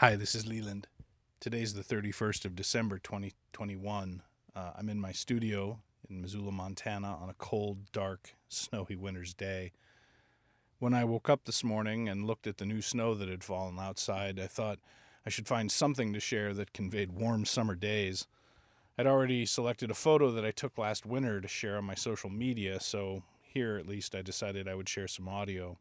Hi, this is Leland. Today's the 31st of December 2021. Uh, I'm in my studio in Missoula, Montana on a cold, dark, snowy winter's day. When I woke up this morning and looked at the new snow that had fallen outside, I thought I should find something to share that conveyed warm summer days. I'd already selected a photo that I took last winter to share on my social media, so here at least I decided I would share some audio.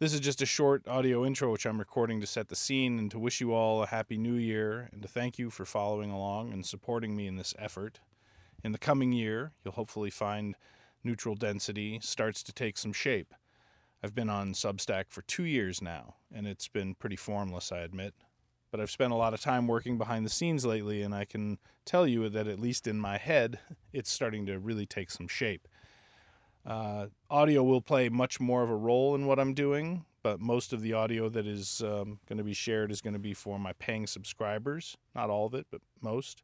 This is just a short audio intro which I'm recording to set the scene and to wish you all a happy new year and to thank you for following along and supporting me in this effort. In the coming year, you'll hopefully find neutral density starts to take some shape. I've been on Substack for two years now, and it's been pretty formless, I admit but I've spent a lot of time working behind the scenes lately, and I can tell you that at least in my head, it's starting to really take some shape. Uh, audio will play much more of a role in what I'm doing, but most of the audio that is um, going to be shared is going to be for my paying subscribers. Not all of it, but most.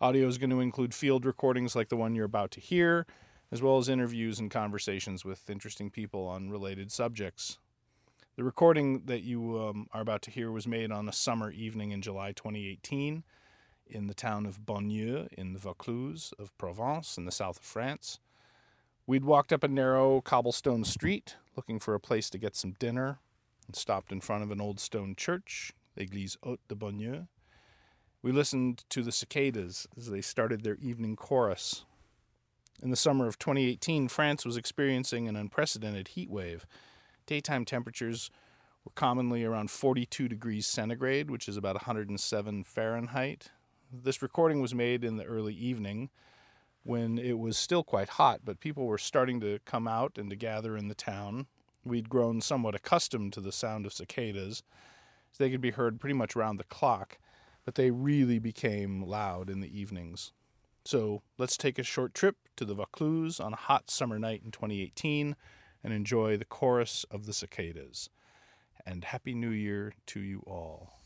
Audio is going to include field recordings like the one you're about to hear, as well as interviews and conversations with interesting people on related subjects. The recording that you um, are about to hear was made on a summer evening in July 2018 in the town of Bonnieux in the Vaucluse of Provence in the south of France. We'd walked up a narrow cobblestone street looking for a place to get some dinner and stopped in front of an old stone church, Église Haute de Bonnieux. We listened to the cicadas as they started their evening chorus. In the summer of 2018, France was experiencing an unprecedented heat wave Daytime temperatures were commonly around 42 degrees centigrade, which is about 107 Fahrenheit. This recording was made in the early evening when it was still quite hot, but people were starting to come out and to gather in the town. We'd grown somewhat accustomed to the sound of cicadas, they could be heard pretty much round the clock, but they really became loud in the evenings. So let's take a short trip to the Vaucluse on a hot summer night in 2018 and enjoy the chorus of the cicadas. And Happy New Year to you all.